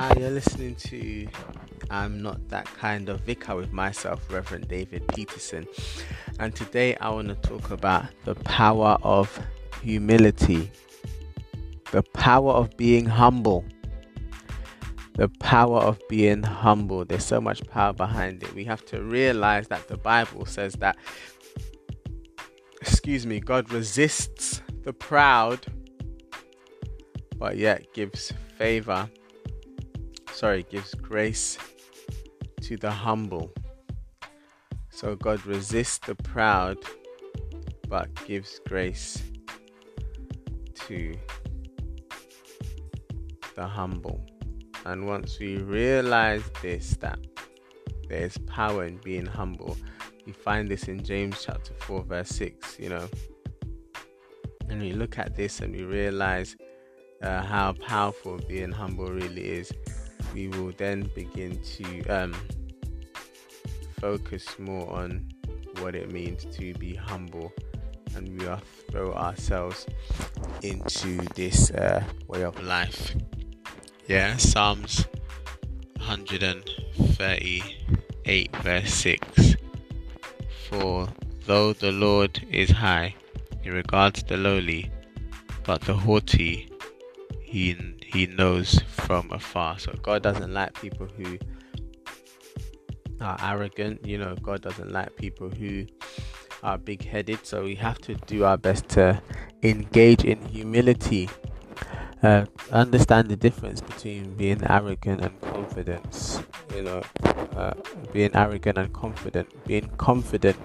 Hi, you're listening to I'm Not That Kind of Vicar with myself, Reverend David Peterson. And today I want to talk about the power of humility, the power of being humble. The power of being humble. There's so much power behind it. We have to realize that the Bible says that, excuse me, God resists the proud, but yet gives favor sorry, gives grace to the humble. So God resists the proud, but gives grace to the humble. And once we realize this, that there's power in being humble, we find this in James chapter 4, verse 6, you know. And we look at this and we realize uh, how powerful being humble really is we will then begin to um, focus more on what it means to be humble and we will throw ourselves into this uh, way of life. Yeah, Psalms 138, verse 6. For though the Lord is high, he regards the lowly, but the haughty he he knows from afar. So God doesn't like people who are arrogant. You know, God doesn't like people who are big headed. So we have to do our best to engage in humility. Uh, understand the difference between being arrogant and confidence. You know, uh, being arrogant and confident. Being confident,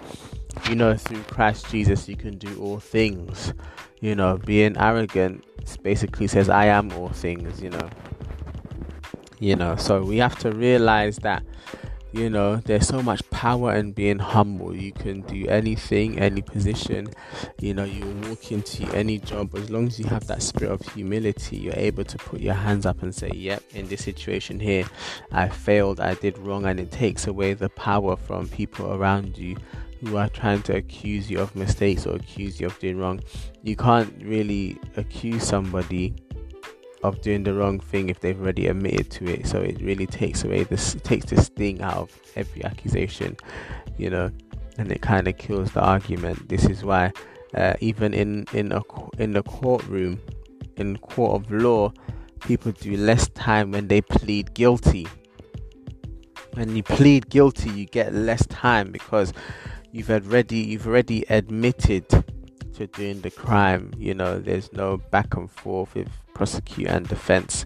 you know, through Christ Jesus, you can do all things. You know, being arrogant basically says, I am all things, you know. You know so we have to realize that you know there's so much power in being humble. You can do anything any position. You know you walk into any job as long as you have that spirit of humility you're able to put your hands up and say yep in this situation here i failed i did wrong and it takes away the power from people around you who are trying to accuse you of mistakes or accuse you of doing wrong you can't really accuse somebody of doing the wrong thing if they've already admitted to it. So it really takes away this, takes the sting out of every accusation, you know, and it kind of kills the argument. This is why, uh, even in in a in the courtroom, in court of law, people do less time when they plead guilty. When you plead guilty, you get less time because you've already you've already admitted to doing the crime. You know, there's no back and forth with prosecutor and defense.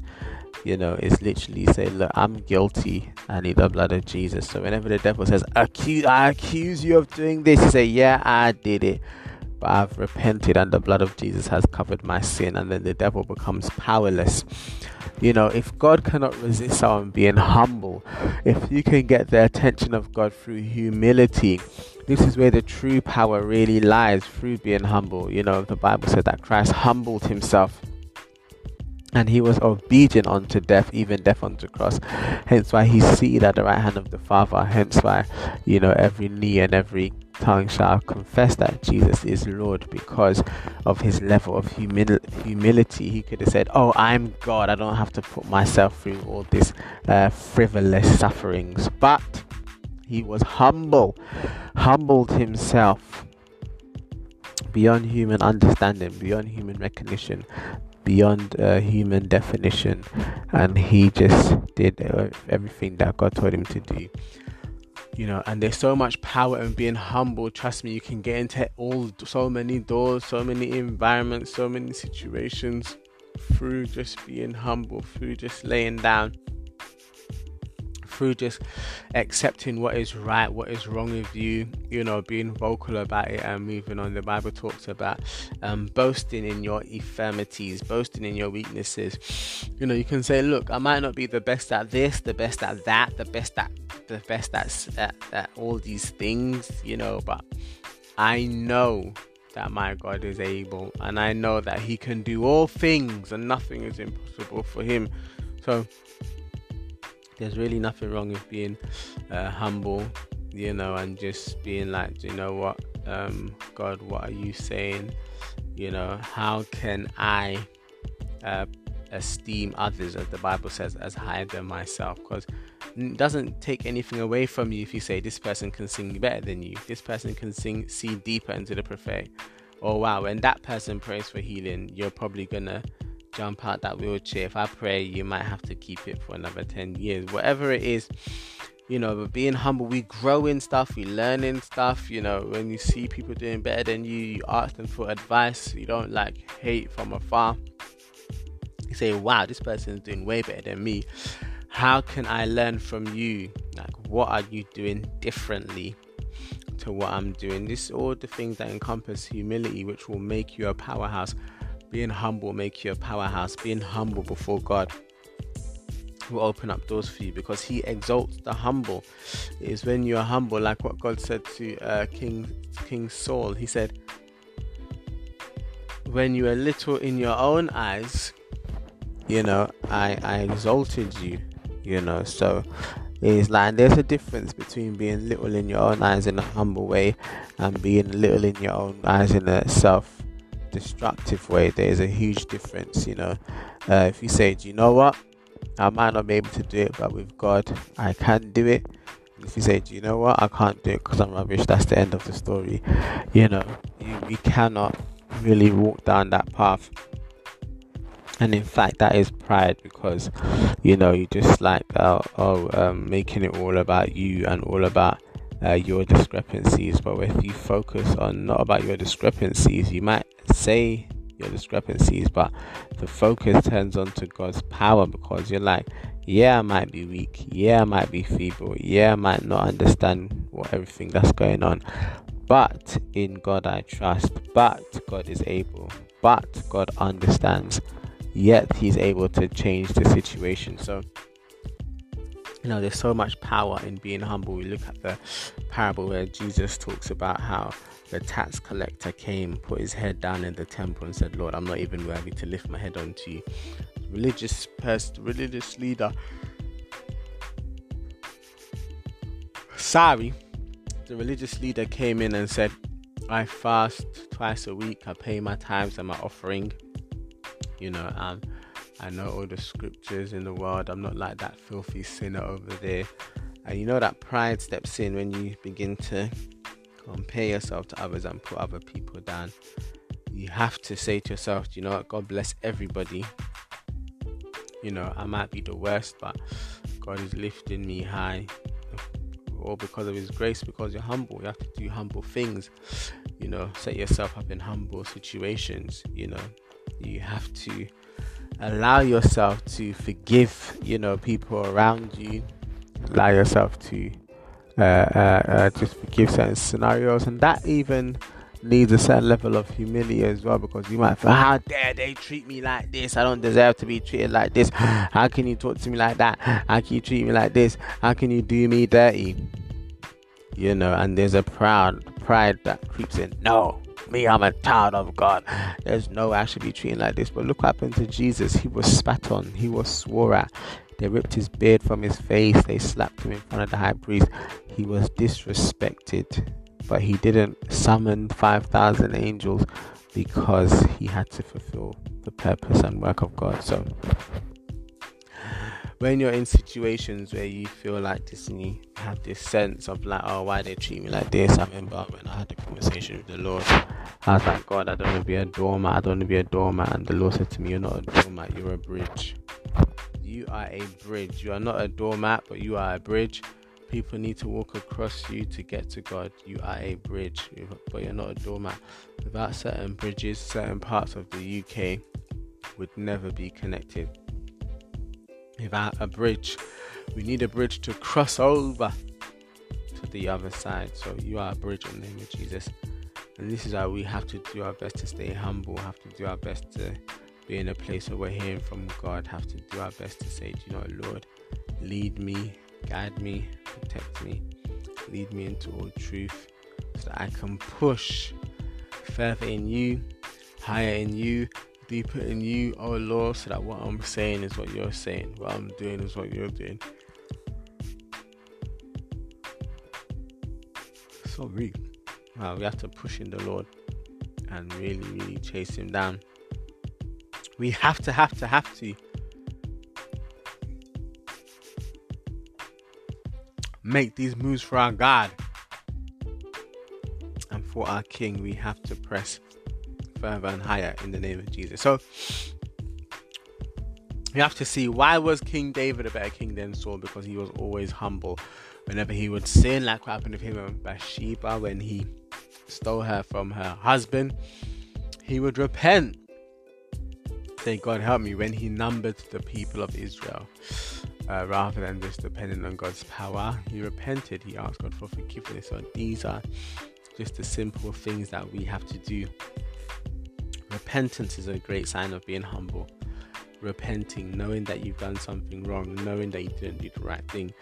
You know, it's literally say, look, I'm guilty. I need the blood of Jesus. So whenever the devil says, accuse, I accuse you of doing this, you say, yeah, I did it. But I've repented and the blood of Jesus has covered my sin. And then the devil becomes powerless. You know, if God cannot resist someone being humble, if you can get the attention of God through humility, this is where the true power really lies through being humble. You know, the Bible said that Christ humbled himself and he was obedient unto death, even death unto cross. Hence why he's seated at the right hand of the Father. Hence why, you know, every knee and every tongue shall confess that Jesus is Lord because of his level of humil- humility. He could have said, Oh, I'm God. I don't have to put myself through all this uh, frivolous sufferings. But he was humble, humbled himself beyond human understanding, beyond human recognition, beyond uh, human definition, and he just did everything that God told him to do. You know, and there's so much power in being humble. Trust me, you can get into all so many doors, so many environments, so many situations through just being humble, through just laying down through just accepting what is right, what is wrong with you, you know, being vocal about it and moving on. The Bible talks about um, boasting in your infirmities, boasting in your weaknesses. You know, you can say, look, I might not be the best at this, the best at that, the best at the best at, at, at all these things, you know, but I know that my God is able, and I know that He can do all things, and nothing is impossible for Him. So there's really nothing wrong with being uh, humble, you know, and just being like, you know what, um, God, what are you saying? You know, how can I uh, esteem others, as the Bible says, as higher than myself. Because it doesn't take anything away from you if you say this person can sing better than you, this person can sing see deeper into the prophetic. Oh wow, when that person prays for healing, you're probably gonna jump out that wheelchair. If I pray, you might have to keep it for another 10 years. Whatever it is, you know, but being humble, we grow in stuff, we learn in stuff. You know, when you see people doing better than you, you ask them for advice. You don't like hate from afar. You say, wow, this person is doing way better than me. How can I learn from you? Like, what are you doing differently to what I'm doing? This all the things that encompass humility, which will make you a powerhouse. Being humble make you a powerhouse. Being humble before God will open up doors for you because He exalts the humble. It is when you are humble, like what God said to uh, King King Saul. He said, "When you are little in your own eyes, you know, I I exalted you." You know, so it's like there's a difference between being little in your own eyes in a humble way and being little in your own eyes in a self destructive way. There is a huge difference, you know. Uh, if you say, Do you know what? I might not be able to do it, but with God, I can do it. If you say, Do you know what? I can't do it because I'm rubbish, that's the end of the story. You know, you, you cannot really walk down that path. And in fact, that is pride because you know you just like uh, oh, um, making it all about you and all about uh, your discrepancies. But if you focus on not about your discrepancies, you might say your discrepancies, but the focus turns on to God's power because you're like, yeah, I might be weak, yeah, I might be feeble, yeah, I might not understand what everything that's going on, but in God I trust, but God is able, but God understands, yet He's able to change the situation. So, you know, there's so much power in being humble. We look at the parable where Jesus talks about how the tax collector came, put his head down in the temple, and said, Lord, I'm not even worthy to lift my head onto you. Religious person, religious leader. Sorry, the religious leader came in and said, I fast twice a week, I pay my tithes and my offering. You know, um, I know all the scriptures in the world. I'm not like that filthy sinner over there. And you know that pride steps in when you begin to compare yourself to others and put other people down. You have to say to yourself, you know what, God bless everybody. You know, I might be the worst, but God is lifting me high. All because of His grace, because you're humble. You have to do humble things. You know, set yourself up in humble situations. You know, you have to allow yourself to forgive, you know, people around you. Allow yourself to uh, uh, uh, just forgive certain scenarios, and that even needs a certain level of humility as well because you might feel how dare they treat me like this? I don't deserve to be treated like this. How can you talk to me like that? How can you treat me like this? How can you do me dirty? You know and there's a proud pride that creeps in. No me i'm a child of god there's no I should be treated like this but look what happened to jesus he was spat on he was swore at they ripped his beard from his face. They slapped him in front of the high priest. He was disrespected, but he didn't summon 5,000 angels because he had to fulfill the purpose and work of God. So, when you're in situations where you feel like this and you have this sense of like, oh, why they treat me like this? I remember when I had a conversation with the Lord, I was like, God, I don't want to be a doormat. I don't want to be a doormat. And the Lord said to me, You're not a doormat, you're a bridge you are a bridge. You are not a doormat, but you are a bridge. People need to walk across you to get to God. You are a bridge, but you're not a doormat. Without certain bridges, certain parts of the UK would never be connected. Without a bridge, we need a bridge to cross over to the other side. So you are a bridge in the name of Jesus. And this is how we have to do our best to stay humble, have to do our best to be in a place where we're hearing from God, have to do our best to say, you know, Lord, lead me, guide me, protect me, lead me into all truth so that I can push further in you, higher in you, deeper in you, oh Lord, so that what I'm saying is what you're saying, what I'm doing is what you're doing. So. Wow, we have to push in the Lord and really, really chase him down. We have to, have to, have to. Make these moves for our God and for our King. We have to press further and higher in the name of Jesus. So you have to see why was King David a better king than Saul because he was always humble. Whenever he would sin, like what happened with him and Bathsheba when he stole her from her husband, he would repent. Say, God help me when he numbered the people of Israel. Uh, rather than just depending on God's power, he repented. He asked God for forgiveness. So these are just the simple things that we have to do. Repentance is a great sign of being humble repenting, knowing that you've done something wrong, knowing that you didn't do the right thing.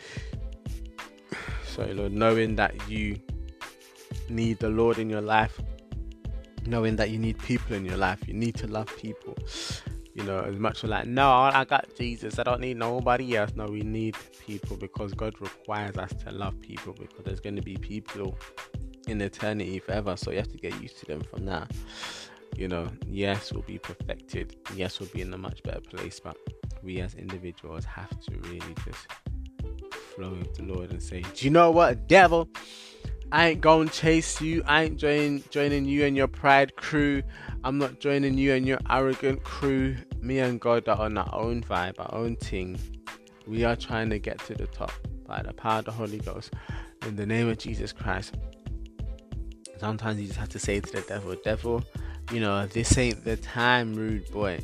Sorry, Lord, knowing that you need the Lord in your life, knowing that you need people in your life, you need to love people. You know, as much as like, no, I got Jesus, I don't need nobody else. No, we need people because God requires us to love people because there's going to be people in eternity forever. So you have to get used to them from now you know, yes, we'll be perfected. Yes, we'll be in a much better place. But we as individuals have to really just flow with the Lord and say, Do you know what, devil? I ain't going to chase you. I ain't join, joining you and your pride crew. I'm not joining you and your arrogant crew. Me and God are on our own vibe, our own thing. We are trying to get to the top by the power of the Holy Ghost. In the name of Jesus Christ. Sometimes you just have to say to the devil, Devil, you know, this ain't the time, rude boy.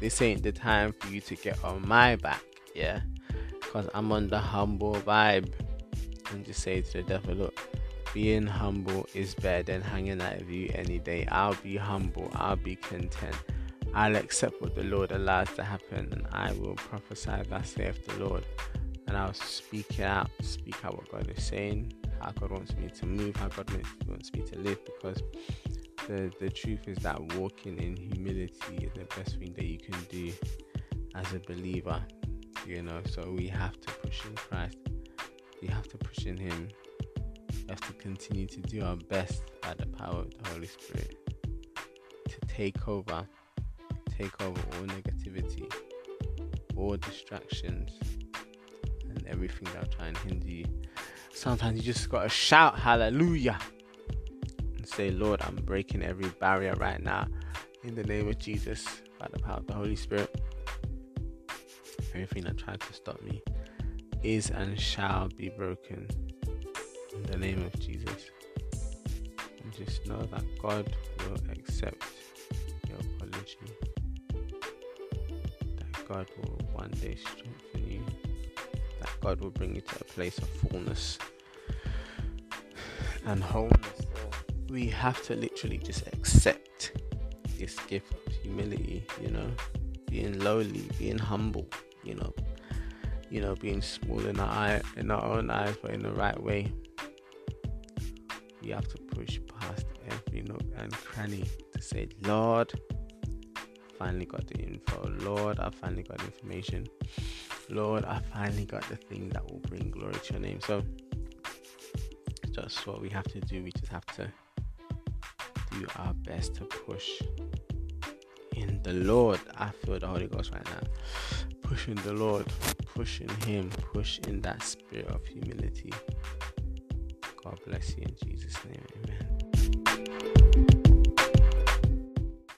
This ain't the time for you to get on my back, yeah? Because I'm on the humble vibe. And just say to the devil, look, being humble is better than hanging out with you any day. I'll be humble, I'll be content. I'll accept what the Lord allows to happen, and I will prophesy, thus saith the Lord. And I'll speak it out, speak out what God is saying, how God wants me to move, how God wants me to live, because the, the truth is that walking in humility is the best thing that you can do as a believer. You know, so we have to push in Christ. We have to push in Him. We have to continue to do our best by the power of the Holy Spirit to take over, take over all negativity, all distractions, and everything that will try and hinder you. Sometimes you just gotta shout hallelujah say, Lord, I'm breaking every barrier right now in the name of Jesus by the power of the Holy Spirit. Everything that tried to stop me is and shall be broken in the name of Jesus. And just know that God will accept your apology, that God will one day strengthen you, that God will bring you to a place of fullness and wholeness we have to literally just accept this gift of humility, you know, being lowly, being humble, you know, you know, being small in our eye, in our own eyes, but in the right way. We have to push past every nook and cranny to say, Lord, I finally got the info. Lord, I finally got information. Lord, I finally got the thing that will bring glory to your name. So, just what we have to do. We just have to do our best to push in the Lord. I feel the Holy Ghost right now. Pushing the Lord, pushing Him, push in that spirit of humility. God bless you in Jesus' name. Amen.